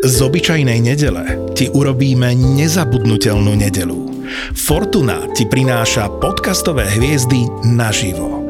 Z obyčajnej nedele ti urobíme nezabudnutelnú nedelu. Fortuna ti prináša podcastové hviezdy naživo.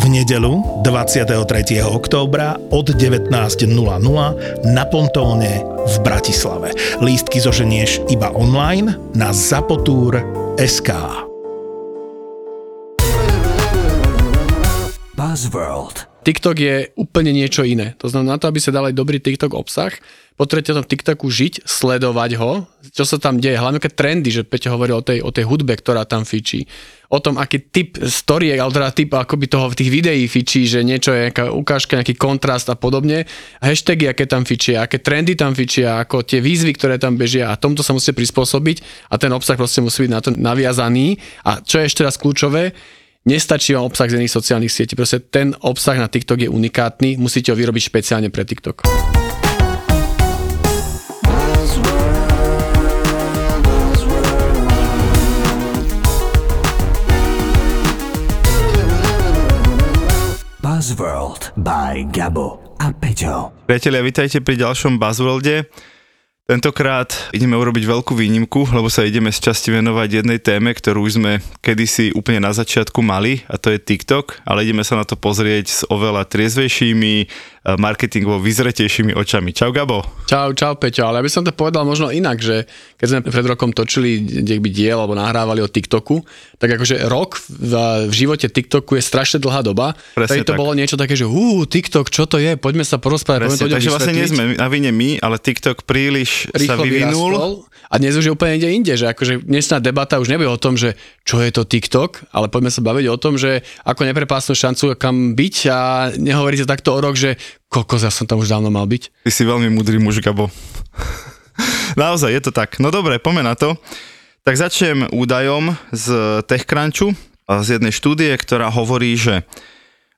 V nedelu 23. októbra od 19.00 na Pontóne v Bratislave. Lístky zoženieš iba online na zapotur.sk. Buzzworld. TikTok je úplne niečo iné. To znamená, na to, aby sa dal aj dobrý TikTok obsah, potrebujete tom TikToku žiť, sledovať ho, čo sa tam deje, hlavne aké trendy, že Peťo hovoril o tej, o tej hudbe, ktorá tam fičí, o tom, aký typ story, ale teda typ akoby toho v tých videí fičí, že niečo je nejaká ukážka, nejaký kontrast a podobne, hashtagy, aké tam fičia, aké trendy tam fičia, ako tie výzvy, ktoré tam bežia a tomto sa musíte prispôsobiť a ten obsah proste musí byť na to naviazaný. A čo je ešte raz kľúčové, Nestačí vám obsah z iných sociálnych sietí, proste ten obsah na TikTok je unikátny, musíte ho vyrobiť špeciálne pre TikTok. Buzzworld by Gabo a Peťo. Priatelia, vitajte pri ďalšom Buzzworlde. Tentokrát ideme urobiť veľkú výnimku, lebo sa ideme z časti venovať jednej téme, ktorú už sme kedysi úplne na začiatku mali, a to je TikTok, ale ideme sa na to pozrieť s oveľa triezvejšími, Eh, marketingovo vyzretejšími očami. Čau Gabo. Čau, čau Peťo, ale ja by som to povedal možno inak, že keď sme pred rokom točili kde by diel alebo nahrávali o TikToku, tak akože rok v, v živote TikToku je strašne dlhá doba. Presne to tak. bolo niečo také, že hú, TikTok, čo to je, poďme sa porozprávať. Presne, poďme to takže vlastne nie sme na vine my, ale TikTok príliš sa rýchlo vyvinul. vyrastol a dnes už je úplne inde inde, že akože dnesná debata už nebude o tom, že čo je to TikTok, ale poďme sa baviť o tom, že ako neprepásnu šancu kam byť a nehovoríte takto o rok, že kokos, ja som tam už dávno mal byť. Ty si veľmi mudrý muž, Gabo. Naozaj, je to tak. No dobre, poďme na to. Tak začnem údajom z TechCrunchu, z jednej štúdie, ktorá hovorí, že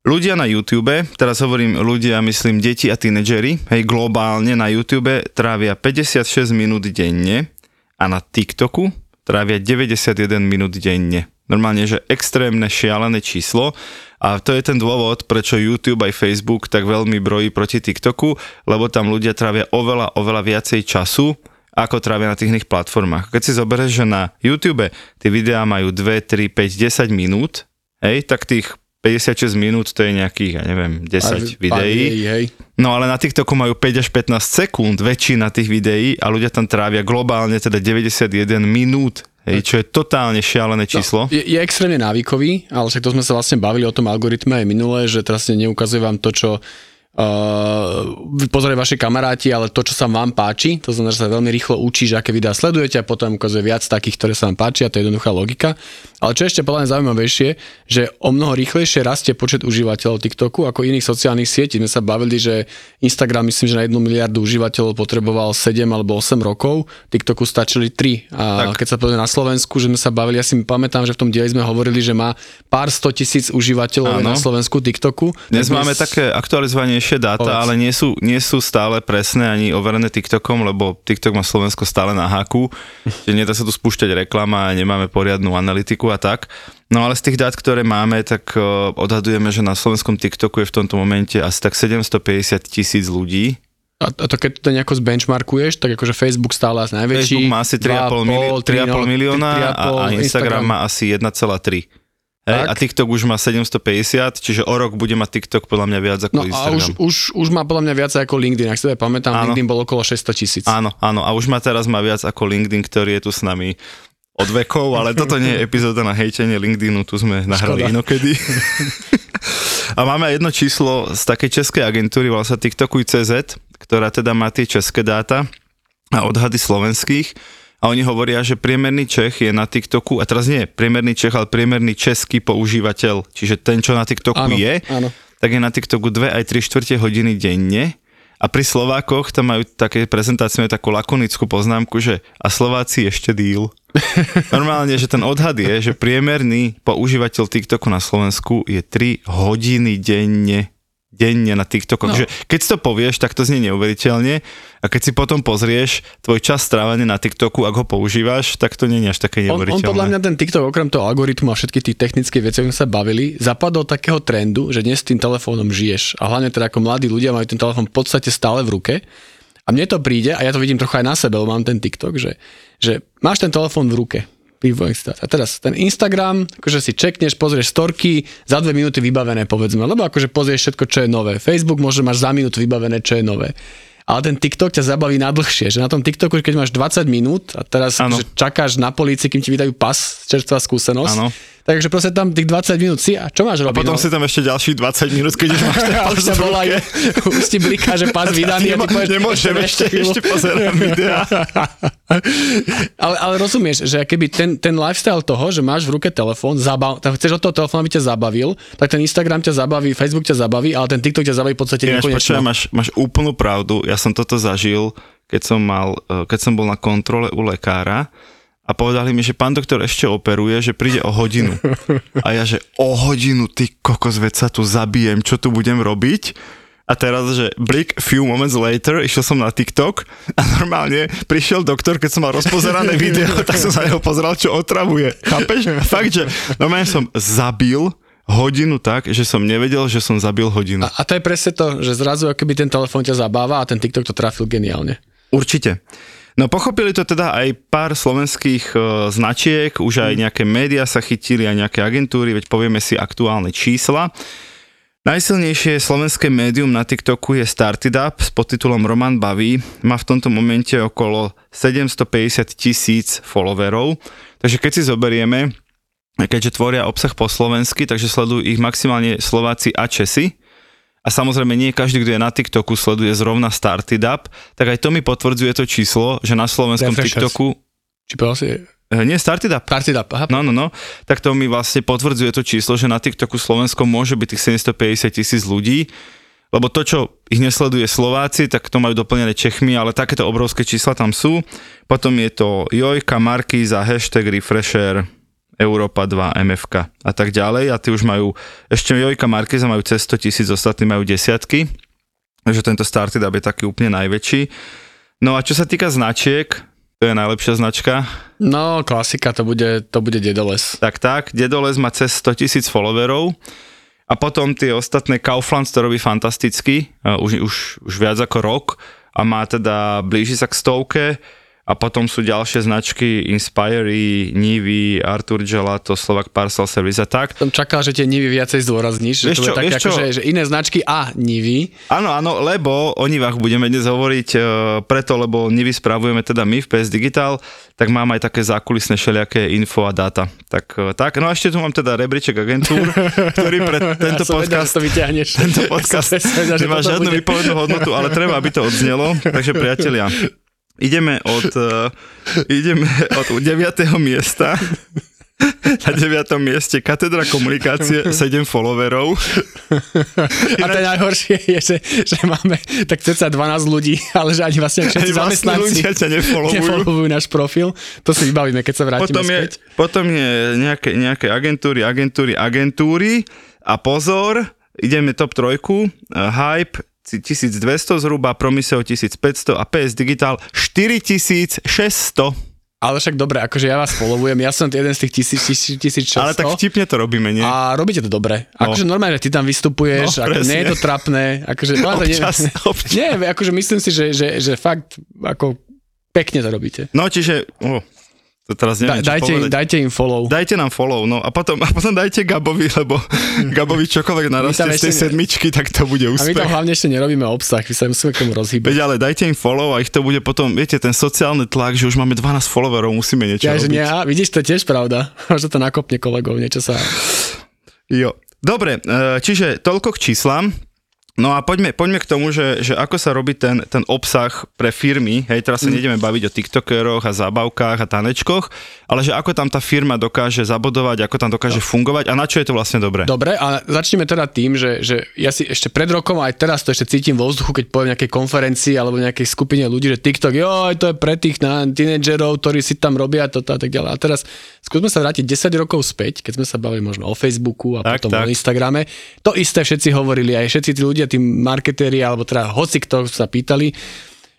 ľudia na YouTube, teraz hovorím ľudia, myslím deti a tínedžeri, hej, globálne na YouTube trávia 56 minút denne a na TikToku trávia 91 minút denne. Normálne, že extrémne šialené číslo a to je ten dôvod, prečo YouTube aj Facebook tak veľmi brojí proti TikToku, lebo tam ľudia trávia oveľa, oveľa viacej času, ako trávia na tých iných platformách. Keď si zoberieš, že na YouTube tie videá majú 2, 3, 5, 10 minút, hej, tak tých 56 minút to je nejakých, ja neviem, 10 Pár- videí. hej. No ale na TikToku majú 5 až 15 sekúnd väčšina tých videí a ľudia tam trávia globálne teda 91 minút, hej, čo je totálne šialené číslo. Je, je extrémne návykový, ale však to sme sa vlastne bavili o tom algoritme aj minule, že teraz neukazuje vám to, čo uh, pozrie vaši kamaráti, ale to, čo sa vám páči, to znamená, že sa veľmi rýchlo učí, že aké videá sledujete a potom ukazuje viac takých, ktoré sa vám páčia, to je jednoduchá logika. Ale čo je ešte podľa mňa zaujímavejšie, že o mnoho rýchlejšie rastie počet užívateľov TikToku ako iných sociálnych sietí. My sa bavili, že Instagram myslím, že na jednu miliardu užívateľov potreboval 7 alebo 8 rokov, TikToku stačili 3. A Tak. keď sa pozrie na Slovensku, že sme sa bavili, ja si pamätám, že v tom dieli sme hovorili, že má pár 100 tisíc užívateľov Áno. na Slovensku TikToku. Dnes Tak máme také aktualizovanejšie dáta, Povedz. ale nie sú, nie sú stále presné ani overené TikTokom, lebo TikTok má Slovensko stále na háku, že nedá sa tu spúšťať reklama a nemáme poriadnu analytiku a tak. No ale z tých dát, ktoré máme, tak uh, odhadujeme, že na slovenskom TikToku je v tomto momente asi tak 750 tisíc ľudí. A, a to keď to nejako zbenchmarkuješ, tak akože Facebook stále asi najväčší. Facebook má asi 3,5 mili- 3,5 milióna a, a Instagram má asi 1,3. Hej, a TikTok už má 750, čiže o rok bude mať TikTok podľa mňa viac ako No a Instagram. už, už, už má podľa mňa viac ako LinkedIn, ak si to ja pamätám, Áno. LinkedIn bol okolo 600 tisíc. Áno, áno, a už ma teraz má viac ako LinkedIn, ktorý je tu s nami od vekov, ale toto nie je epizóda na hejtenie LinkedInu, tu sme nahrali Škoda. inokedy. a máme aj jedno číslo z takej českej agentúry, volá sa TikTokuj.cz, ktorá teda má tie české dáta a odhady slovenských. A oni hovoria, že priemerný Čech je na TikToku, a teraz nie priemerný Čech, ale priemerný český používateľ, čiže ten, čo na TikToku Áno, je, áno. tak je na TikToku 2 aj 3 štvrte hodiny denne A pri Slovákoch tam majú také prezentácie, majú takú lakonickú poznámku, že a Slováci ešte díl. Normálne, že ten odhad je, že priemerný používateľ TikToku na Slovensku je 3 hodiny denne denne na TikToku. No. Že keď si to povieš, tak to znie neuveriteľne a keď si potom pozrieš tvoj čas strávania na TikToku, ak ho používaš, tak to nie je až také neuveriteľné. On, on podľa mňa ten TikTok okrem toho algoritmu a všetky tých technické veci, o sa bavili, zapadol takého trendu, že dnes tým telefónom žiješ a hlavne teda ako mladí ľudia majú ten telefón v podstate stále v ruke a mne to príde, a ja to vidím trocha aj na sebe, lebo mám ten TikTok, že, že máš ten telefón v ruke, a teraz ten Instagram, akože si čekneš, pozrieš storky, za dve minúty vybavené povedzme, lebo akože pozrieš všetko, čo je nové. Facebook možno máš za minútu vybavené, čo je nové ale ten TikTok ťa zabaví na dlhšie, že na tom TikToku, keď máš 20 minút a teraz že čakáš na polícii, kým ti vydajú pas, čerstvá skúsenosť, ano. Takže proste tam tých 20 minút si a čo máš robiť? A potom no? si tam ešte ďalších 20 minút, keď už máš ten pas už, volaj, už ti bliká, že pas vydaný a, ty povieš, nemôžem ešte, ešte pozerať videa. ale, ale rozumieš, že keby ten, ten lifestyle toho, že máš v ruke telefón, zabav, tak chceš od toho telefónu, aby ťa zabavil, tak ten Instagram ťa zabaví, Facebook ťa zabaví, ale ten TikTok ťa zabaví v podstate nekonečno. Máš, máš úplnú pravdu, ja som toto zažil, keď som, mal, e, keď som bol na kontrole u lekára a povedali mi, že pán doktor ešte operuje, že príde o hodinu. A ja, že o hodinu, ty kokos, veď sa tu zabijem, čo tu budem robiť? A teraz, že blik, few moments later, išiel som na TikTok a normálne prišiel doktor, keď som mal rozpozerané video, tak som sa neho pozeral, čo otravuje. Chápeš? Fakt, že normálne som zabil hodinu tak, že som nevedel, že som zabil hodinu. A, a to je presne to, že zrazu keby ten telefón ťa zabáva a ten TikTok to trafil geniálne. Určite. No pochopili to teda aj pár slovenských e, značiek, už aj mm. nejaké médiá sa chytili, aj nejaké agentúry, veď povieme si aktuálne čísla. Najsilnejšie slovenské médium na TikToku je Started Up s podtitulom Roman Baví. Má v tomto momente okolo 750 tisíc followerov. Takže keď si zoberieme, keďže tvoria obsah po slovensky, takže sledujú ich maximálne Slováci a Česi. A samozrejme nie každý, kto je na TikToku, sleduje zrovna Started Up, tak aj to mi potvrdzuje to číslo, že na slovenskom TikToku... Či si... Eh, nie, Started Up. Started Up, aha. No, no, no. Tak to mi vlastne potvrdzuje to číslo, že na TikToku Slovenskom môže byť tých 750 tisíc ľudí, lebo to, čo ich nesleduje Slováci, tak to majú doplnené Čechmi, ale takéto obrovské čísla tam sú. Potom je to Jojka, Markíza, hashtag Refresher, Európa 2, MFK a tak ďalej. A tí už majú, ešte Jojka Markeza majú cez 100 tisíc, ostatní majú desiatky, takže tento Started Up je taký úplne najväčší. No a čo sa týka značiek, to je najlepšia značka. No, klasika, to bude, to bude Dedoles. Tak, tak, Dedoles má cez 100 tisíc followerov. A potom tie ostatné Kaufland to robí fantasticky, už, už, už viac ako rok. A má teda, blíži sa k stovke, a potom sú ďalšie značky Inspiry, Nivy, Artur Gelato, Slovak Parcel Service a tak. Som čakal, že tie Nivy viacej zdôrazníš, že to je také ako, že, že iné značky a Nivy. Áno, áno, lebo o Nivách budeme dnes hovoriť e, preto, lebo Nivy spravujeme teda my v PS Digital, tak mám aj také zákulisné všelijaké info a dáta. Tak, e, tak, no a ešte tu mám teda rebríček agentúr, ktorý pre tento ja podcast, to vyťahneš. tento podcast nemá žiadnu výpovednú hodnotu, ale treba, aby to odznelo. Takže priatelia, ideme od, uh, ideme od 9. miesta na 9. mieste katedra komunikácie, 7 followerov. A to najhoršie je, že, že máme tak ceca 12 ľudí, ale že ani vlastne všetci zamestnanci ťa nefollowujú. nefollowujú náš profil. To si vybavíme, keď sa vrátime potom je, späť. Potom je nejaké, nejaké agentúry, agentúry, agentúry a pozor, ideme top trojku, uh, Hype, 1200 zhruba, Promiseo 1500 a PS Digital 4600. Ale však dobre, akože ja vás followujem, ja som jeden z tých 1600. Ale tak vtipne to robíme, nie? A robíte to dobre. No. Akože normálne, ty tam vystupuješ, no, ako, nie je to trapné. Akože, občas, nie, občas. nie, akože myslím si, že, že, že fakt ako pekne to robíte. No čiže, oh, to teraz neviem, da, dajte, im, dajte im follow. Dajte nám follow, no a potom, a potom dajte Gabovi, lebo Gabovi čokoľvek narastie z tej sedmičky, tak to bude úspech. A my tam hlavne ešte nerobíme obsah, my sa musíme k tomu rozhýbať. Veď ale dajte im follow a ich to bude potom, viete, ten sociálny tlak, že už máme 12 followerov, musíme niečo ja, robiť. Nie, vidíš, to je tiež pravda. Možno to nakopne kolegov, niečo sa... Jo. Dobre, e, čiže toľko k číslam. No a poďme, poďme k tomu, že, že ako sa robí ten, ten obsah pre firmy, hej, teraz sa mm. nejdeme baviť o tiktokeroch a zábavkách a tanečkoch, ale že ako tam tá firma dokáže zabodovať, ako tam dokáže no. fungovať a na čo je to vlastne dobré. Dobre, a začneme teda tým, že, že ja si ešte pred rokom aj teraz to ešte cítim vo vzduchu, keď poviem nejakej konferencii alebo nejakej skupine ľudí, že TikTok, jo, to je pre tých na tínedžerov, ktorí si tam robia toto a tak ďalej. A teraz skúsme sa vrátiť 10 rokov späť, keď sme sa bavili možno o Facebooku a tak, potom tak. o Instagrame. To isté všetci hovorili, aj všetci tí ľudia ľudia, tí marketéri, alebo teda hoci kto sa pýtali,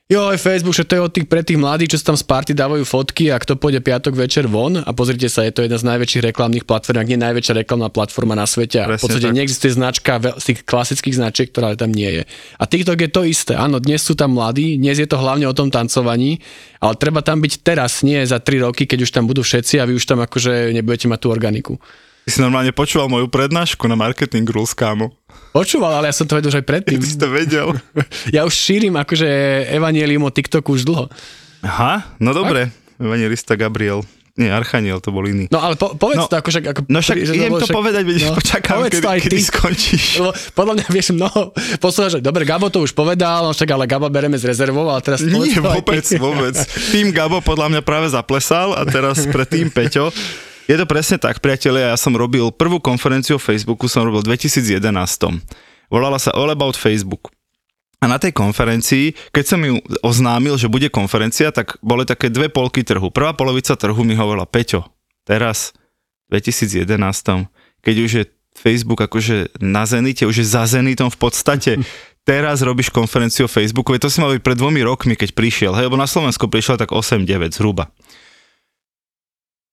jo, Facebook, že to je od tých, pre tých mladých, čo sa tam z party dávajú fotky a kto pôjde piatok večer von a pozrite sa, je to jedna z najväčších reklamných platform, ak nie najväčšia reklamná platforma na svete a v podstate tak. neexistuje značka z tých klasických značiek, ktorá tam nie je. A TikTok je to isté, áno, dnes sú tam mladí, dnes je to hlavne o tom tancovaní, ale treba tam byť teraz, nie za 3 roky, keď už tam budú všetci a vy už tam akože nebudete mať tú organiku. Ty si normálne počúval moju prednášku na Marketing Rules, kámo. Počúval, ale ja som to vedel už aj predtým. Ty si to vedel. ja už šírim akože evanielium o TikToku už dlho. Aha, no dobre. Evangelista Gabriel. Nie, Archaniel to bol iný. No ale po, povedz no, to akože... Ako, no však že idem to však, povedať, veď no, počakám, kedy, kedy ty. skončíš. Lebo podľa mňa vieš mnoho že dobre, Gabo to už povedal, no však ale Gabo bereme z rezervou, ale teraz... Nie, vôbec, vôbec. Tým Gabo podľa mňa práve zaplesal a teraz pre tým Peťo. Je to presne tak, priatelia, ja som robil prvú konferenciu o Facebooku, som robil v 2011. Volala sa All About Facebook. A na tej konferencii, keď som ju oznámil, že bude konferencia, tak boli také dve polky trhu. Prvá polovica trhu mi hovorila, Peťo, teraz, v 2011, keď už je Facebook akože na zenite, už je za zenitom v podstate, teraz robíš konferenciu o Facebooku, to si mal byť pred dvomi rokmi, keď prišiel, hej, lebo na Slovensko prišiel tak 8-9 zhruba.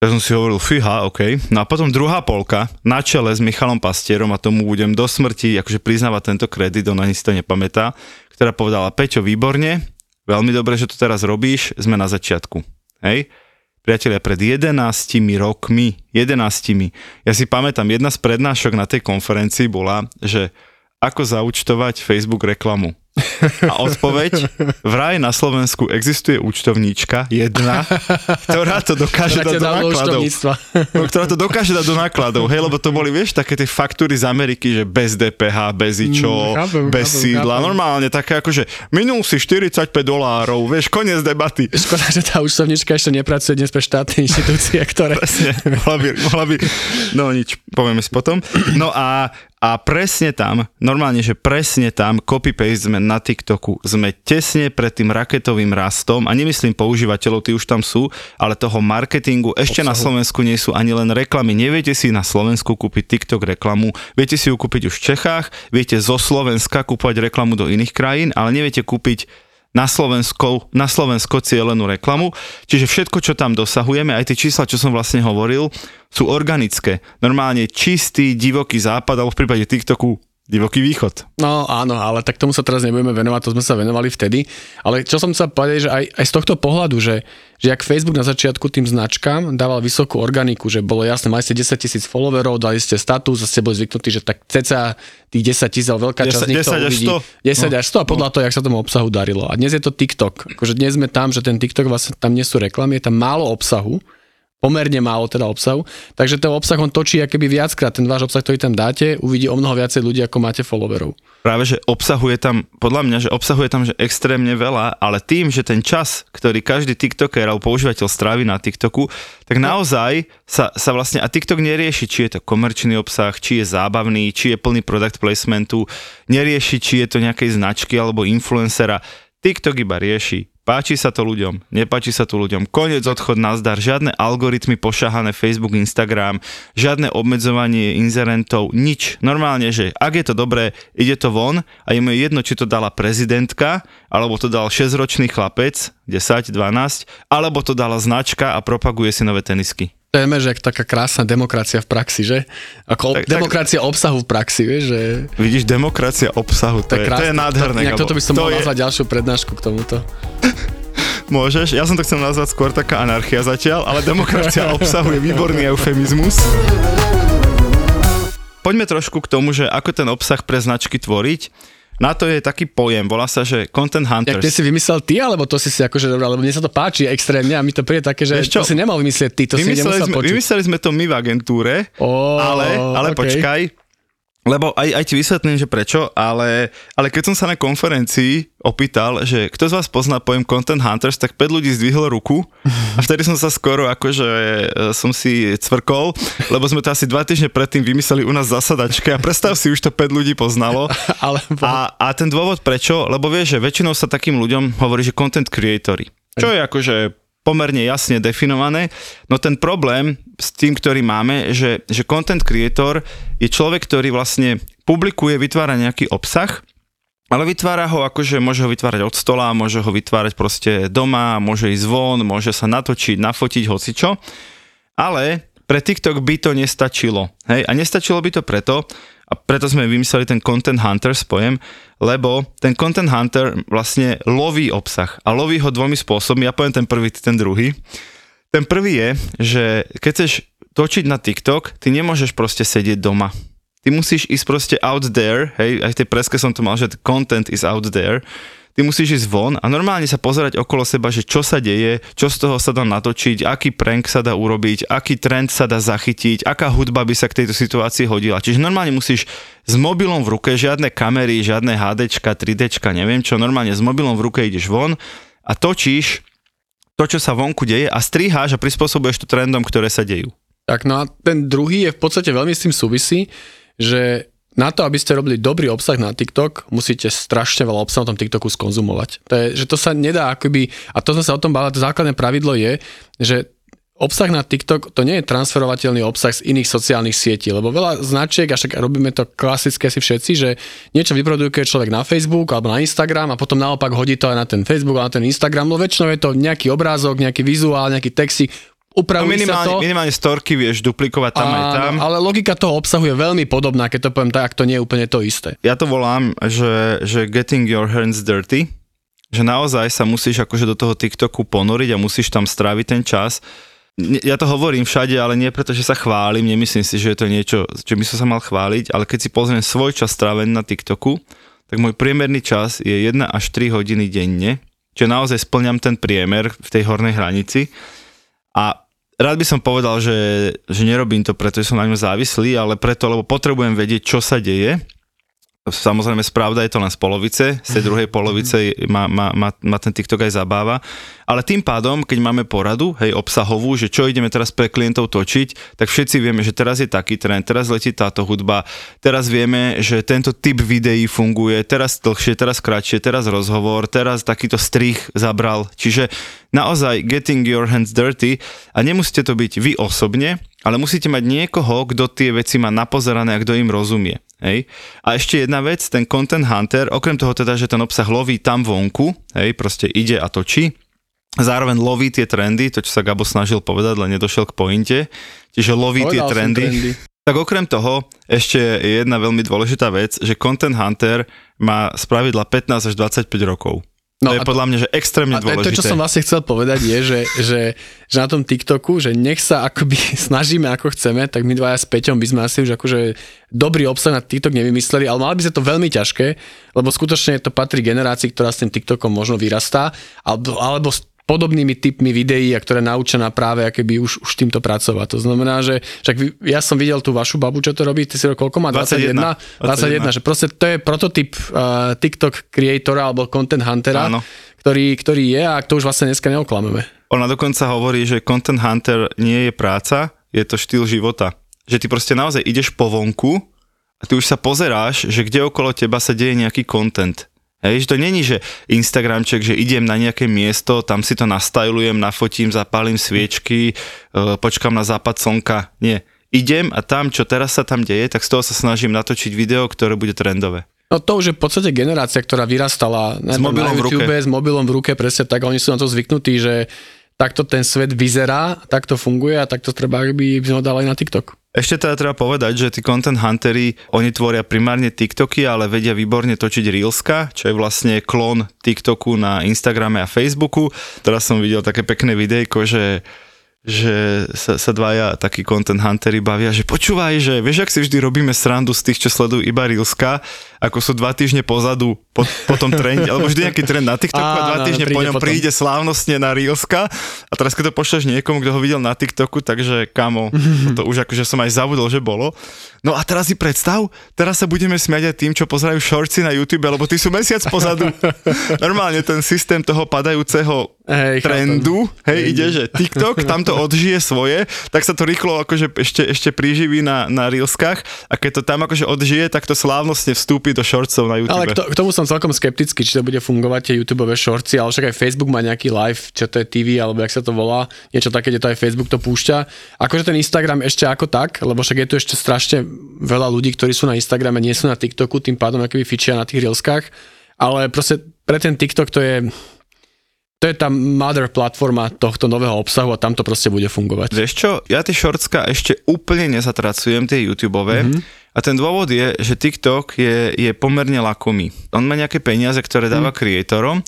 Ja som si hovoril, fíha, OK. No a potom druhá polka, na čele s Michalom Pastierom, a tomu budem do smrti akože priznávať tento kredit, on ani si to nepamätá, ktorá povedala, Peťo, výborne, veľmi dobre, že to teraz robíš, sme na začiatku. Hej? Priatelia, pred 11 rokmi, 11, ja si pamätám, jedna z prednášok na tej konferencii bola, že ako zaučtovať Facebook reklamu. A odpoveď, vraj na Slovensku existuje účtovníčka, jedna, ktorá to dokáže dať do nákladov. No, ktorá to dokáže dať do nákladov, hej, lebo to boli, vieš, také tie faktúry z Ameriky, že bez DPH, bez ičo, mm, chápem, bez chápem, sídla, chápem. normálne také akože minul si 45 dolárov, vieš, koniec debaty. Škoda, že tá účtovníčka ešte nepracuje dnes pre štátne inštitúcie, ktoré... Presne, mohla by, mohla by, no nič, povieme si potom. No a a presne tam, normálne, že presne tam, copy-paste sme na TikToku, sme tesne pred tým raketovým rastom a nemyslím používateľov, tí už tam sú, ale toho marketingu ešte Obsahu. na Slovensku nie sú ani len reklamy. Neviete si na Slovensku kúpiť TikTok reklamu, viete si ju kúpiť už v Čechách, viete zo Slovenska kúpať reklamu do iných krajín, ale neviete kúpiť na Slovensko, na Slovensko cieľenú reklamu. Čiže všetko, čo tam dosahujeme, aj tie čísla, čo som vlastne hovoril, sú organické. Normálne čistý, divoký západ, alebo v prípade TikToku divoký východ. No áno, ale tak tomu sa teraz nebudeme venovať, to sme sa venovali vtedy. Ale čo som sa povedať, že aj, aj z tohto pohľadu, že, že ak Facebook na začiatku tým značkám dával vysokú organiku, že bolo jasné, mali ste 10 tisíc followerov, dali ste status a ste boli zvyknutí, že tak ceca tých 10 tisíc, veľká 10, časť 10 10 až 100. 10 no. až 100 a podľa no. toho, jak sa tomu obsahu darilo. A dnes je to TikTok. Akože dnes sme tam, že ten TikTok vlastne tam nie sú reklamy, je tam málo obsahu, pomerne málo teda obsahu, takže ten obsah on točí akoby viackrát, ten váš obsah, ktorý tam dáte, uvidí o mnoho viacej ľudí, ako máte followerov. Práve, že obsahuje tam, podľa mňa, že obsahuje tam že extrémne veľa, ale tým, že ten čas, ktorý každý TikToker alebo používateľ strávi na TikToku, tak naozaj sa, sa vlastne, a TikTok nerieši, či je to komerčný obsah, či je zábavný, či je plný product placementu, nerieši, či je to nejakej značky alebo influencera. TikTok iba rieši Páči sa to ľuďom, nepáči sa to ľuďom. Konec odchod nazdar, žiadne algoritmy pošahané Facebook, Instagram, žiadne obmedzovanie inzerentov, nič. Normálne, že ak je to dobré, ide to von a je mi jedno, či to dala prezidentka, alebo to dal 6-ročný chlapec, 10, 12, alebo to dala značka a propaguje si nové tenisky. To je že taká krásna demokracia v praxi, že? Ako tak, demokracia tak, obsahu v praxi, vieš, že... Vidíš, demokracia obsahu, to, je, krásne, to je nádherné. To, toto by som to mohol je... nazvať ďalšiu prednášku k tomuto. Môžeš, ja som to chcel nazvať skôr taká anarchia zatiaľ, ale demokracia obsahu je výborný eufemizmus. Poďme trošku k tomu, že ako ten obsah pre značky tvoriť. Na to je taký pojem, volá sa, že Content Hunters. Jak ty si vymyslel ty, alebo to si si akože dobrý, lebo mne sa to páči extrémne a mi to príde také, že to si nemal vymyslieť ty, to vymysleli si sme, počuť. Vymysleli sme to my v agentúre, oh, ale, ale okay. počkaj, lebo aj, aj ti vysvetlím, že prečo, ale, ale keď som sa na konferencii opýtal, že kto z vás pozná pojem Content Hunters, tak 5 ľudí zdvihlo ruku a vtedy som sa skoro akože e, som si cvrkol, lebo sme to asi dva týždne predtým vymysleli u nás zasadačke a predstav si, už to 5 ľudí poznalo. Alebo... A, a ten dôvod prečo, lebo vieš, že väčšinou sa takým ľuďom hovorí, že content creatory. Čo je akože pomerne jasne definované. No ten problém s tým, ktorý máme, že, že content creator je človek, ktorý vlastne publikuje, vytvára nejaký obsah, ale vytvára ho akože môže ho vytvárať od stola, môže ho vytvárať proste doma, môže ísť von, môže sa natočiť, nafotiť, hocičo. Ale pre TikTok by to nestačilo. Hej? A nestačilo by to preto, a preto sme vymysleli ten Content Hunter spojem, lebo ten Content Hunter vlastne loví obsah a loví ho dvomi spôsobmi. Ja poviem ten prvý, ten druhý. Ten prvý je, že keď chceš točiť na TikTok, ty nemôžeš proste sedieť doma. Ty musíš ísť proste out there, hej, aj v tej preske som to mal, že content is out there ty musíš ísť von a normálne sa pozerať okolo seba, že čo sa deje, čo z toho sa dá natočiť, aký prank sa dá urobiť, aký trend sa dá zachytiť, aká hudba by sa k tejto situácii hodila. Čiže normálne musíš s mobilom v ruke, žiadne kamery, žiadne HDčka, 3Dčka, neviem čo, normálne s mobilom v ruke ideš von a točíš to, čo sa vonku deje a striháš a prispôsobuješ to trendom, ktoré sa dejú. Tak no a ten druhý je v podstate veľmi s tým súvisí, že na to, aby ste robili dobrý obsah na TikTok, musíte strašne veľa obsahu na tom TikToku skonzumovať. To je, že to sa nedá akoby, a to sme sa o tom bavili, to základné pravidlo je, že obsah na TikTok to nie je transferovateľný obsah z iných sociálnych sietí, lebo veľa značiek, a však robíme to klasické si všetci, že niečo vyprodukuje človek na Facebook alebo na Instagram a potom naopak hodí to aj na ten Facebook a na ten Instagram, no väčšinou je to nejaký obrázok, nejaký vizuál, nejaký texty, upraví no minimálne, sa to. minimálne storky vieš duplikovať tam Áno, aj tam. Ale logika toho obsahu je veľmi podobná, keď to poviem tak, to nie je úplne to isté. Ja to volám, že, že getting your hands dirty, že naozaj sa musíš akože do toho TikToku ponoriť a musíš tam stráviť ten čas. Ja to hovorím všade, ale nie preto, že sa chválim, nemyslím si, že je to niečo, čo by som sa mal chváliť, ale keď si pozriem svoj čas strávený na TikToku, tak môj priemerný čas je 1 až 3 hodiny denne, čo naozaj splňam ten priemer v tej hornej hranici a rád by som povedal, že, že nerobím to preto, že som na ňom závislý, ale preto, lebo potrebujem vedieť, čo sa deje. Samozrejme, spravda je to len z polovice, z tej druhej polovice ma, ma, ma, ma ten TikTok aj zabáva. Ale tým pádom, keď máme poradu, hej, obsahovú, že čo ideme teraz pre klientov točiť, tak všetci vieme, že teraz je taký trend, teraz letí táto hudba, teraz vieme, že tento typ videí funguje, teraz dlhšie, teraz kratšie, teraz rozhovor, teraz takýto strich zabral. Čiže naozaj getting your hands dirty a nemusíte to byť vy osobne, ale musíte mať niekoho, kto tie veci má napozerané a kto im rozumie. Hej. A ešte jedna vec, ten content hunter, okrem toho teda, že ten obsah loví tam vonku, hej, proste ide a točí, zároveň loví tie trendy, to čo sa Gabo snažil povedať, len nedošiel k pointe, čiže loví Povedal tie trendy. trendy. Tak okrem toho, ešte je jedna veľmi dôležitá vec, že content hunter má spravidla 15 až 25 rokov. No to je podľa mňa, že extrémne a dôležité. To, čo som vlastne chcel povedať, je, že, že, že na tom TikToku, že nech sa akoby snažíme ako chceme, tak my dvaja s Peťom by sme asi už akože dobrý obsah na TikTok nevymysleli, ale mali by sa to veľmi ťažké, lebo skutočne to patrí generácii, ktorá s tým TikTokom možno vyrastá, alebo, alebo podobnými typmi videí, a ktoré naučená práve akéby už, už týmto pracovať. To znamená, že však ja som videl tú vašu babu, čo to robí, ty si koľko má? 21? 21, 21 že proste to je prototyp uh, TikTok creatora alebo content huntera, ktorý, ktorý je a to už vlastne dneska neoklameme. Ona dokonca hovorí, že content hunter nie je práca, je to štýl života. Že ty proste naozaj ideš po vonku a ty už sa pozeráš, že kde okolo teba sa deje nejaký content Hej, že to není, že Instagramček, že idem na nejaké miesto, tam si to nastajlujem, nafotím, zapálim sviečky, e, počkam na západ slnka. Nie. Idem a tam, čo teraz sa tam deje, tak z toho sa snažím natočiť video, ktoré bude trendové. No to už je v podstate generácia, ktorá vyrastala s mobilom na YouTube, v ruke. s mobilom v ruke, presne tak, oni sú na to zvyknutí, že takto ten svet vyzerá, takto funguje a takto treba, aby sme ho dali na TikTok. Ešte teda treba povedať, že tí content huntery, oni tvoria primárne TikToky, ale vedia výborne točiť Reelska, čo je vlastne klon TikToku na Instagrame a Facebooku. Teraz som videl také pekné videjko, že že sa, sa dvaja takí content huntery bavia, že počúvaj, že vieš, ak si vždy robíme srandu z tých, čo sledujú iba Reelska, ako sú dva týždne pozadu po, po tom trende, alebo vždy nejaký trend na TikToku a dva Áno, týždne po ňom potom. príde slávnostne na Reelska a teraz keď to pošleš niekomu, kto ho videl na TikToku, takže kamo, to už akože som aj zabudol, že bolo. No a teraz si predstav, teraz sa budeme smiať aj tým, čo pozerajú shortsy na YouTube, lebo ty sú mesiac pozadu. Normálne ten systém toho padajúceho Hej, trendu, hej, ide, že TikTok tam to odžije svoje, tak sa to rýchlo akože ešte, ešte priživí na, na Reelskách. A keď to tam akože odžije, tak to slávnostne vstúpi do shortsov na YouTube. Ale k, to, k tomu som celkom skeptický, či to bude fungovať tie YouTube shortsy, ale však aj Facebook má nejaký live, čo to je TV, alebo jak sa to volá, niečo také, kde to aj Facebook to púšťa. Akože ten Instagram ešte ako tak, lebo však je tu ešte strašne veľa ľudí, ktorí sú na Instagrame, nie sú na TikToku, tým pádom akoby fičia na tých Reelskách, ale proste pre ten TikTok to je to je tá mother platforma tohto nového obsahu a tam to proste bude fungovať. Vieš čo, ja tie shortska ešte úplne nezatracujem, tie YouTube mm-hmm. a ten dôvod je, že TikTok je, je pomerne lakomý. On má nejaké peniaze, ktoré dáva mm. kreatorom,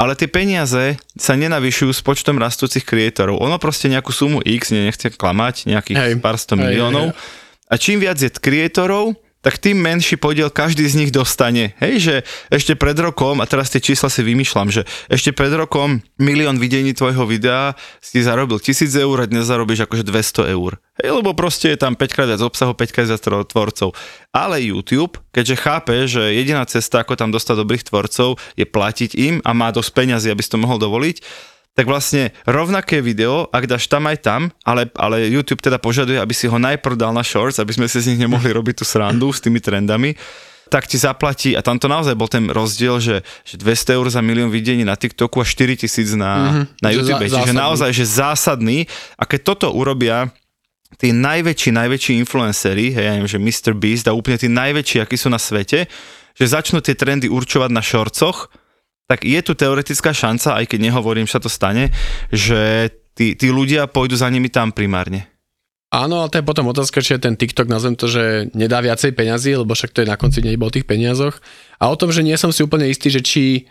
ale tie peniaze sa nenavyšujú s počtom rastúcich kreatorov. Ono proste nejakú sumu X, ne, nechcem klamať, nejakých Hej. pár sto Hej, miliónov. hej, A čím viac je kreatorov, tak tým menší podiel každý z nich dostane. Hej, že ešte pred rokom, a teraz tie čísla si vymýšľam, že ešte pred rokom milión videní tvojho videa si zarobil 1000 eur a dnes zarobíš akože 200 eur. Hej, lebo proste je tam 5 krát viac obsahu, 5 krát viac tvorcov. Ale YouTube, keďže chápe, že jediná cesta, ako tam dostať dobrých tvorcov, je platiť im a má dosť peňazí, aby si to mohol dovoliť, tak vlastne rovnaké video, ak dáš tam aj tam, ale, ale YouTube teda požaduje, aby si ho najprv dal na shorts, aby sme si z nich nemohli robiť tú srandu s tými trendami, tak ti zaplatí, a tam to naozaj bol ten rozdiel, že, že 200 eur za milión videní na TikToku a 4000 na, mm-hmm, na Že YouTube. za- Čiže zásadný. naozaj, že zásadný. A keď toto urobia tí najväčší, najväčší influenceri, hej, ja neviem, že Mr. Beast a úplne tí najväčší, akí sú na svete, že začnú tie trendy určovať na shortcoch, tak je tu teoretická šanca, aj keď nehovorím, že sa to stane, že tí, tí ľudia pôjdu za nimi tam primárne. Áno, ale to je potom otázka, či je ten TikTok, nazvem to, že nedá viacej peňazí, lebo však to je na konci dňa iba o tých peniazoch. A o tom, že nie som si úplne istý, že či,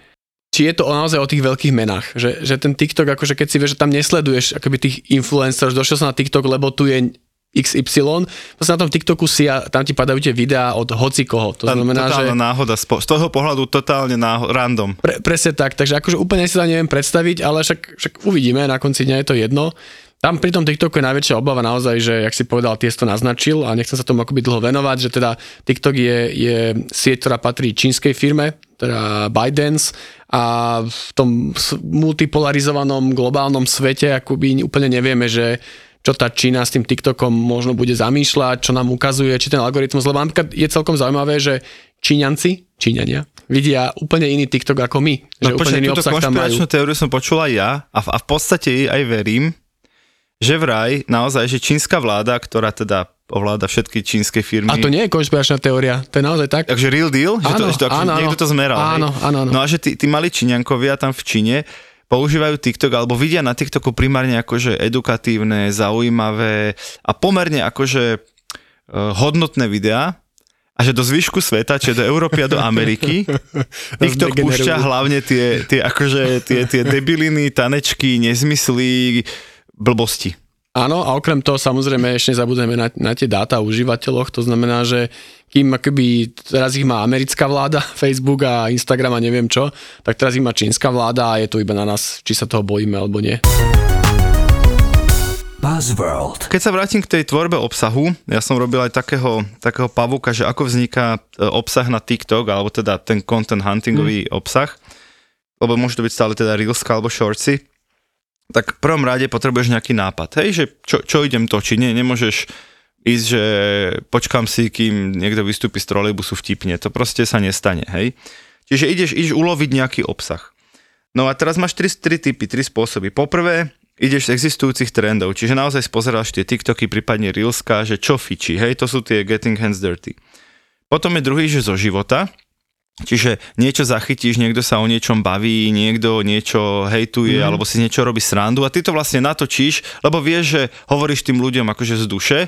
či je to naozaj o tých veľkých menách. Že, že ten TikTok, akože keď si vieš, že tam nesleduješ akoby tých influencers, došiel som na TikTok, lebo tu je XY, vlastne na tom TikToku si a tam ti padajú tie videá od hoci koho. To Tam znamená, že... totálna náhoda, z, po- z toho pohľadu totálne náho- random. Pre, presne tak, takže akože úplne si to neviem predstaviť, ale však, však uvidíme, na konci dňa je to jedno. Tam pri tom TikToku je najväčšia obava naozaj, že, jak si povedal, tiež to naznačil a nechcem sa tomu akoby dlho venovať, že teda TikTok je, je sieť, ktorá patrí čínskej firme, teda ByteDance a v tom multipolarizovanom globálnom svete akoby úplne nevieme, že čo tá Čína s tým TikTokom možno bude zamýšľať, čo nám ukazuje, či ten algoritmus, lebo napríklad je celkom zaujímavé, že Číňanci, Číňania, vidia úplne iný TikTok ako my. Že No úplne počkaj, iný túto obsah tam majú. konšpiračnú teóriu som počul aj ja a v, a v podstate jej aj verím, že vraj naozaj, že čínska vláda, ktorá teda ovláda všetky čínske firmy. A to nie je konšpiračná teória, to je naozaj tak. Takže real deal? Že to, Áno, že to, áno, niekto to zmeral. Áno, áno, áno. No a že tí, tí mali Číňankovia tam v Číne používajú TikTok alebo vidia na TikToku primárne akože edukatívne, zaujímavé a pomerne akože uh, hodnotné videá a že do zvyšku sveta, čiže do Európy a do Ameriky, TikTok púšťa hlavne tie, tie, akože, tie, tie debiliny, tanečky, nezmysly, blbosti. Áno, a okrem toho samozrejme ešte nezabudeme na, na tie dáta o užívateľoch, to znamená, že kým akoby teraz ich má americká vláda, Facebook a Instagram a neviem čo, tak teraz ich má čínska vláda a je to iba na nás, či sa toho bojíme alebo nie. Buzzworld. Keď sa vrátim k tej tvorbe obsahu, ja som robil aj takého, takého pavuka, že ako vzniká e, obsah na TikTok, alebo teda ten content huntingový mm. obsah, lebo môže to byť stále teda Reelska alebo Shortsy, tak v prvom rade potrebuješ nejaký nápad, hej, že čo, čo idem točiť, nie, nemôžeš ísť, že počkám si, kým niekto vystúpi z trolejbusu vtipne, to proste sa nestane, hej. Čiže ideš, ideš uloviť nejaký obsah. No a teraz máš tri, tri typy, tri spôsoby. Poprvé, ideš z existujúcich trendov, čiže naozaj spozeráš tie TikToky, prípadne Reelska, že čo fičí, hej, to sú tie Getting Hands Dirty. Potom je druhý, že zo života, čiže niečo zachytíš, niekto sa o niečom baví, niekto niečo hejtuje, mm. alebo si niečo robí srandu a ty to vlastne natočíš, lebo vieš, že hovoríš tým ľuďom akože z duše.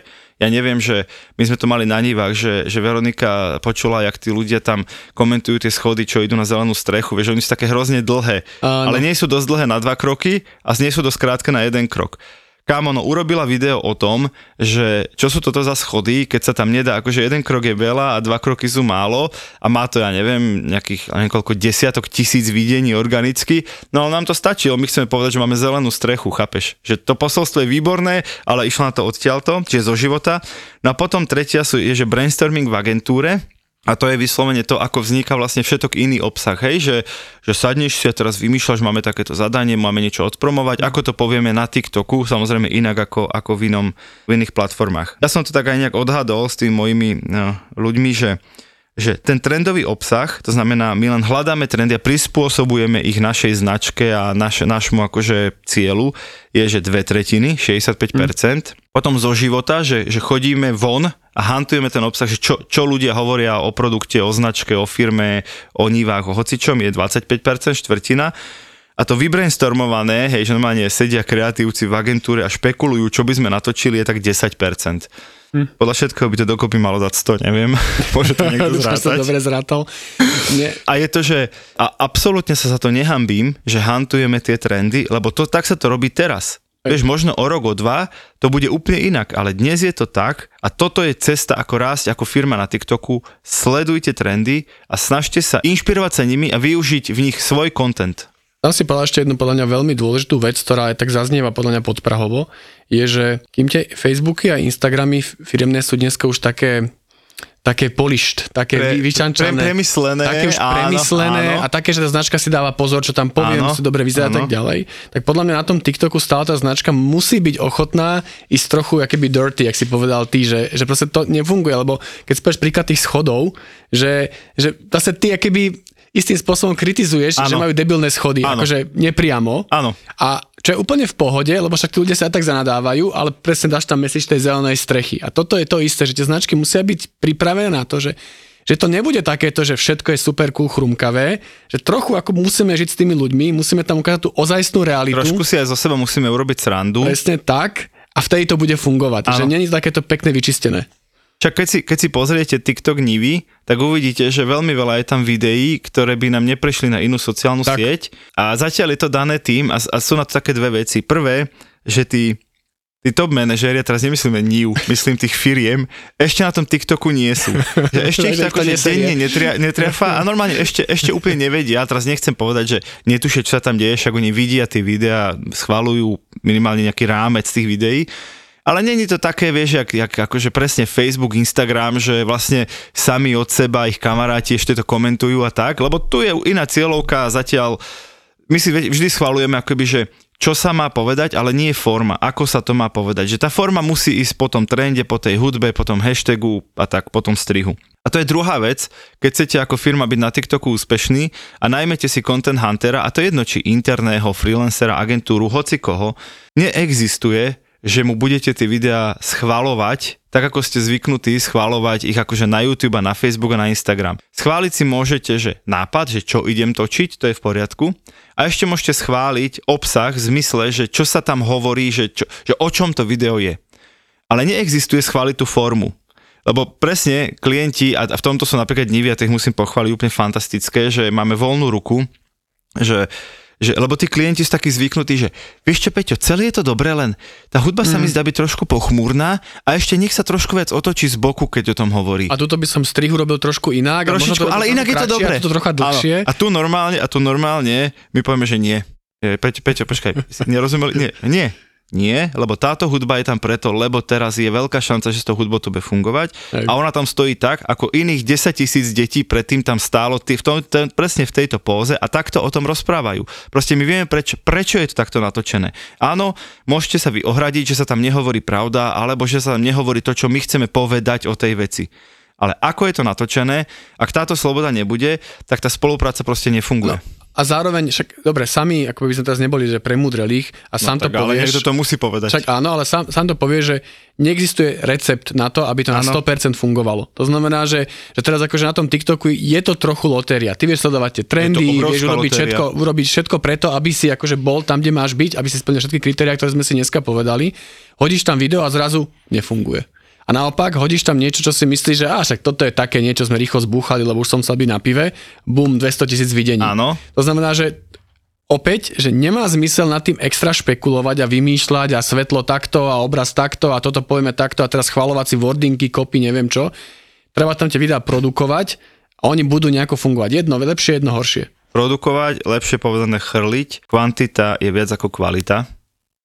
Ja neviem, že my sme to mali na nivách, že, že Veronika počula, jak tí ľudia tam komentujú tie schody, čo idú na zelenú strechu, vieš, oni sú také hrozne dlhé, Áno. ale nie sú dosť dlhé na dva kroky a nie sú dosť krátke na jeden krok. Kámo, no urobila video o tom, že čo sú toto za schody, keď sa tam nedá, akože jeden krok je veľa a dva kroky sú málo a má to, ja neviem, nejakých niekoľko desiatok tisíc videní organicky, no ale nám to stačí, my chceme povedať, že máme zelenú strechu, chápeš? Že to posolstvo je výborné, ale išlo na to odtiaľto, čiže zo života. No a potom tretia sú, je, že brainstorming v agentúre, a to je vyslovene to, ako vzniká vlastne všetok iný obsah, hej, že, že sadneš si a teraz vymýšľaš, máme takéto zadanie, máme niečo odpromovať, ako to povieme na TikToku, samozrejme inak ako, ako v, inom, v iných platformách. Ja som to tak aj nejak odhadol s tými mojimi no, ľuďmi, že že ten trendový obsah, to znamená, my len hľadáme trendy a prispôsobujeme ich našej značke a naš, našmu akože cieľu, je, že dve tretiny, 65%. Mm. Potom zo života, že, že chodíme von a hantujeme ten obsah, že čo, čo ľudia hovoria o produkte, o značke, o firme, o nivách, o hocičom, je 25%, štvrtina. A to vybrainstormované, hej, že normálne sedia kreatívci v agentúre a špekulujú, čo by sme natočili, je tak 10%. Hm. Podľa všetkého by to dokopy malo dať 100, neviem. Môže to niekto zrátať. dobre zrátal. Nie. A je to, že a absolútne sa za to nehambím, že hantujeme tie trendy, lebo to, tak sa to robí teraz. Vieš, možno o rok, o dva to bude úplne inak, ale dnes je to tak a toto je cesta, ako rásť ako firma na TikToku. Sledujte trendy a snažte sa inšpirovať sa nimi a využiť v nich svoj content. Tam si povedal ešte jednu podľa mňa veľmi dôležitú vec, ktorá aj tak zaznieva podľa mňa podprahovo, je, že kým tie Facebooky a Instagramy firmné sú dneska už také také polišt, také pre, vyčančané. Pre, premyslené. Také už áno, premyslené áno. a také, že tá značka si dáva pozor, čo tam poviem, áno, si dobre vyzerá tak ďalej. Tak podľa mňa na tom TikToku stále tá značka musí byť ochotná ísť trochu akéby dirty, jak si povedal ty, že, že proste to nefunguje, lebo keď spôjš príklad tých schodov, že, že zase ty akéby istým spôsobom kritizuješ, ano. že majú debilné schody, ano. akože nepriamo. Áno. A čo je úplne v pohode, lebo však tí ľudia sa aj tak zanadávajú, ale presne dáš tam mesič tej zelenej strechy. A toto je to isté, že tie značky musia byť pripravené na to, že že to nebude takéto, že všetko je super cool chrumkavé, že trochu ako musíme žiť s tými ľuďmi, musíme tam ukázať tú ozajstnú realitu. Trošku si aj zo seba musíme urobiť srandu. Presne tak a vtedy to bude fungovať. Ano. Že není takéto pekné vyčistené. Však keď si, keď si pozriete TikTok Nivy, tak uvidíte, že veľmi veľa je tam videí, ktoré by nám neprešli na inú sociálnu tak. sieť. A zatiaľ je to dané tým, a, a sú na to také dve veci. Prvé, že tí, tí top manažéri, ja teraz nemyslíme NIU, myslím tých firiem, ešte na tom TikToku nie sú. Že ešte ich tako, že denne netria, netriafa a normálne ešte, ešte úplne nevedia. Ja teraz nechcem povedať, že netušia, čo sa tam deje, však oni vidia tie videá, schvalujú minimálne nejaký rámec tých videí ale není to také, vieš, jak, jak akože presne Facebook, Instagram, že vlastne sami od seba ich kamaráti ešte to komentujú a tak, lebo tu je iná cieľovka a zatiaľ my si vždy schvalujeme akoby, že čo sa má povedať, ale nie je forma, ako sa to má povedať. Že tá forma musí ísť po tom trende, po tej hudbe, po tom hashtagu a tak, po tom strihu. A to je druhá vec, keď chcete ako firma byť na TikToku úspešný a najmete si content huntera, a to je jedno, či interného, freelancera, agentúru, hoci koho, neexistuje že mu budete tie videá schvalovať, tak ako ste zvyknutí schvalovať ich akože na YouTube a na Facebook a na Instagram. Schváliť si môžete, že nápad, že čo idem točiť, to je v poriadku. A ešte môžete schváliť obsah v zmysle, že čo sa tam hovorí, že, čo, že o čom to video je. Ale neexistuje schváliť tú formu. Lebo presne klienti, a v tomto sú napríklad Nivy, a tých musím pochváliť úplne fantastické, že máme voľnú ruku, že že, lebo tí klienti sú takí zvyknutí, že vieš čo, Peťo, celé je to dobré, len tá hudba sa mm. mi zdá byť trošku pochmúrna a ešte nech sa trošku viac otočí z boku, keď o tom hovorí. A tuto by som strihu robil trošku inak. Trošičku, to ale inak je to dobré. A to trocha dlhšie. A tu normálne, a tu normálne my povieme, že nie. Peťo, Peťo, počkaj, nerozumeli? Nie, nie. Nie, lebo táto hudba je tam preto, lebo teraz je veľká šanca, že s tou hudbou to bude fungovať Aj. a ona tam stojí tak, ako iných 10 tisíc detí predtým tam stálo tý, v tom, ten, presne v tejto póze a takto o tom rozprávajú. Proste my vieme, prečo, prečo je to takto natočené. Áno, môžete sa vy ohradiť, že sa tam nehovorí pravda, alebo že sa tam nehovorí to, čo my chceme povedať o tej veci. Ale ako je to natočené, ak táto sloboda nebude, tak tá spolupráca proste nefunguje. No a zároveň, však dobre, sami, ako by sme teraz neboli, že premudreli ich a no sám no, to povieš. Ale niekto to musí povedať. Však áno, ale sám, sám to povie, že neexistuje recept na to, aby to ano. na 100% fungovalo. To znamená, že, že teraz akože na tom TikToku je to trochu lotéria. Ty vieš sledovať tie trendy, vieš urobiť všetko, urobiť všetko preto, aby si akože bol tam, kde máš byť, aby si splnil všetky kritériá, ktoré sme si dneska povedali. Hodíš tam video a zrazu nefunguje. A naopak hodíš tam niečo, čo si myslíš, že á, však toto je také niečo, sme rýchlo zbúchali, lebo už som sa byť na pive, bum, 200 tisíc videní. Áno. To znamená, že opäť, že nemá zmysel nad tým extra špekulovať a vymýšľať a svetlo takto a obraz takto a toto povieme takto a teraz chvalovať si wordingy, kopy, neviem čo. Treba tam tie videá produkovať a oni budú nejako fungovať. Jedno lepšie, jedno horšie. Produkovať, lepšie povedané chrliť, kvantita je viac ako kvalita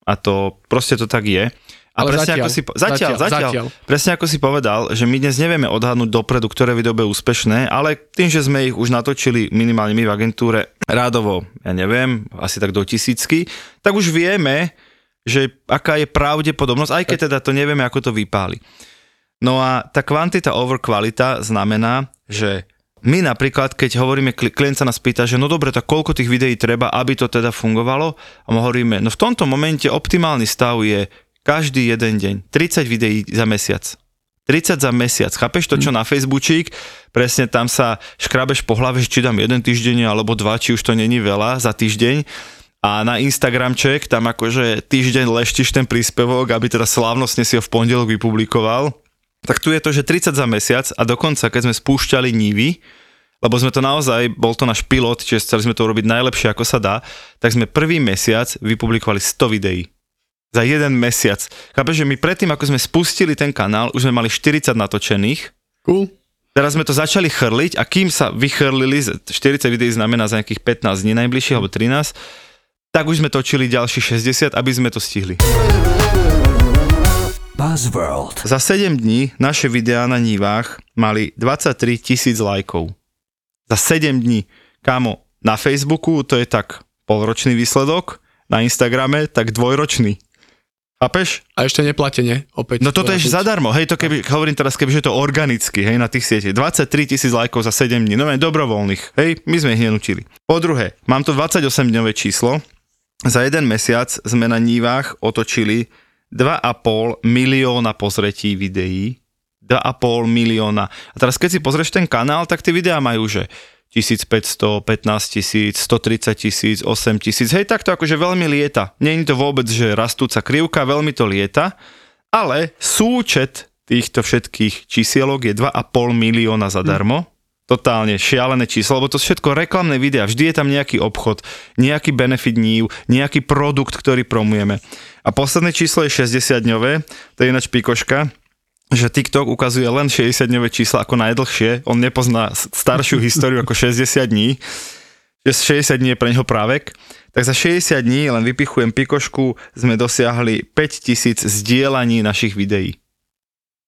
a to proste to tak je. A Ale presne zatiaľ, ako si, po- zatiaľ, zatiaľ, zatiaľ, zatiaľ. presne ako si povedal, že my dnes nevieme odhadnúť dopredu, ktoré video bude úspešné, ale tým, že sme ich už natočili minimálne my v agentúre rádovo, ja neviem, asi tak do tisícky, tak už vieme, že aká je pravdepodobnosť, aj keď teda to nevieme, ako to vypáli. No a tá kvantita over kvalita znamená, že my napríklad, keď hovoríme, kli- klient sa nás pýta, že no dobre, tak koľko tých videí treba, aby to teda fungovalo? A my hovoríme, no v tomto momente optimálny stav je každý jeden deň, 30 videí za mesiac. 30 za mesiac. Chápeš to, čo na Facebookík? Presne tam sa škrabeš po hlave, či dám jeden týždeň alebo dva, či už to není veľa za týždeň. A na Instagramček tam akože týždeň leštiš ten príspevok, aby teda slávnostne si ho v pondelok vypublikoval. Tak tu je to, že 30 za mesiac a dokonca, keď sme spúšťali Nivy, lebo sme to naozaj, bol to náš pilot, čiže chceli sme to urobiť najlepšie, ako sa dá, tak sme prvý mesiac vypublikovali 100 videí. Za jeden mesiac. Chápeš, že my predtým, ako sme spustili ten kanál, už sme mali 40 natočených, Cool. Teraz sme to začali chrliť a kým sa vychrlili, z- 40 videí znamená za nejakých 15 dní najbližších, alebo 13, tak už sme točili ďalších 60, aby sme to stihli. Buzzworld. Za 7 dní naše videá na nívách mali 23 tisíc lajkov. Za 7 dní. Kámo, na Facebooku to je tak polročný výsledok, na Instagrame tak dvojročný. Chápeš? A ešte neplatenie, opäť. No toto je zadarmo, hej, to keby, hovorím teraz, keby, že je to organicky, hej, na tých siete. 23 tisíc lajkov za 7 dní, no dobrovoľných, hej, my sme ich nenúčili. Po druhé, mám tu 28-dňové číslo, za jeden mesiac sme na nívách otočili 2,5 milióna pozretí videí, 2,5 milióna. A teraz keď si pozrieš ten kanál, tak tie videá majú, že 1500, 15 tisíc, 130 tisíc, 8 tisíc, hej, tak to akože veľmi lieta. Je to vôbec, že rastúca krivka, veľmi to lieta, ale súčet týchto všetkých čísielok je 2,5 milióna zadarmo. Totálne šialené číslo, lebo to sú všetko reklamné videá, vždy je tam nejaký obchod, nejaký benefit nív, nejaký produkt, ktorý promujeme. A posledné číslo je 60-dňové, to je ináč pikoška, že TikTok ukazuje len 60-dňové čísla ako najdlhšie, on nepozná staršiu históriu ako 60 dní, že 60 dní je pre neho právek, tak za 60 dní, len vypichujem pikošku, sme dosiahli 5000 zdieľaní našich videí.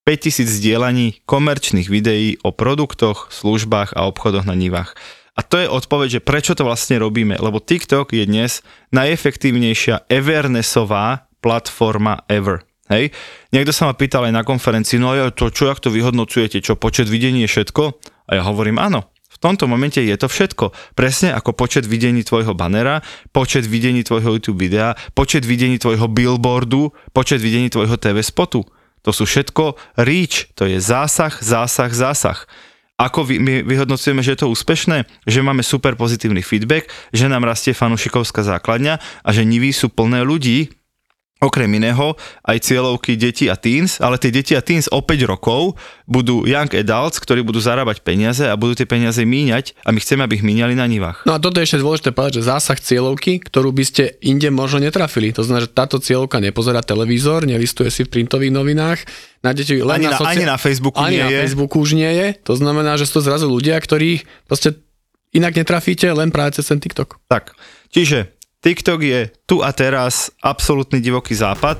5000 zdieľaní komerčných videí o produktoch, službách a obchodoch na nivách. A to je odpoveď, že prečo to vlastne robíme, lebo TikTok je dnes najefektívnejšia evernessová platforma ever. Hej? Niekto sa ma pýtal aj na konferencii, no a to čo, jak to vyhodnocujete, čo počet videní je všetko? A ja hovorím, áno, v tomto momente je to všetko. Presne ako počet videní tvojho banera, počet videní tvojho YouTube videa, počet videní tvojho billboardu, počet videní tvojho TV spotu. To sú všetko reach, to je zásah, zásah, zásah. Ako vy, my vyhodnocujeme, že je to úspešné? Že máme super pozitívny feedback, že nám rastie fanušikovská základňa a že niví sú plné ľudí, okrem iného aj cieľovky deti a teens, ale tie deti a teens o 5 rokov budú young adults, ktorí budú zarábať peniaze a budú tie peniaze míňať a my chceme, aby ich míňali na nivách. No a toto je ešte dôležité povedať, že zásah cieľovky, ktorú by ste inde možno netrafili. To znamená, že táto cieľovka nepozerá televízor, nelistuje si v printových novinách, nájdete ju len Ani na, na- socia- ani na Facebooku ani nie na je. Facebooku už nie je. To znamená, že sú to zrazu ľudia, ktorí proste inak netrafíte len práve cez ten TikTok. Tak, čiže TikTok je tu a teraz absolútny divoký západ.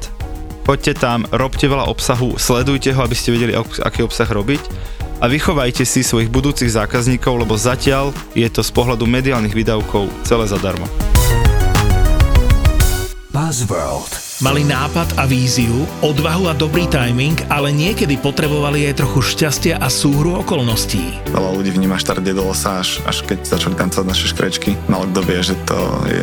Choďte tam, robte veľa obsahu, sledujte ho, aby ste vedeli, ak- aký obsah robiť a vychovajte si svojich budúcich zákazníkov, lebo zatiaľ je to z pohľadu mediálnych výdavkov celé zadarmo. Buzzworld. Mali nápad a víziu, odvahu a dobrý timing, ale niekedy potrebovali aj trochu šťastia a súhru okolností. Veľa ľudí vníma štart do losa, až, až keď začali tancovať naše škrečky. Malo kto vie, že to je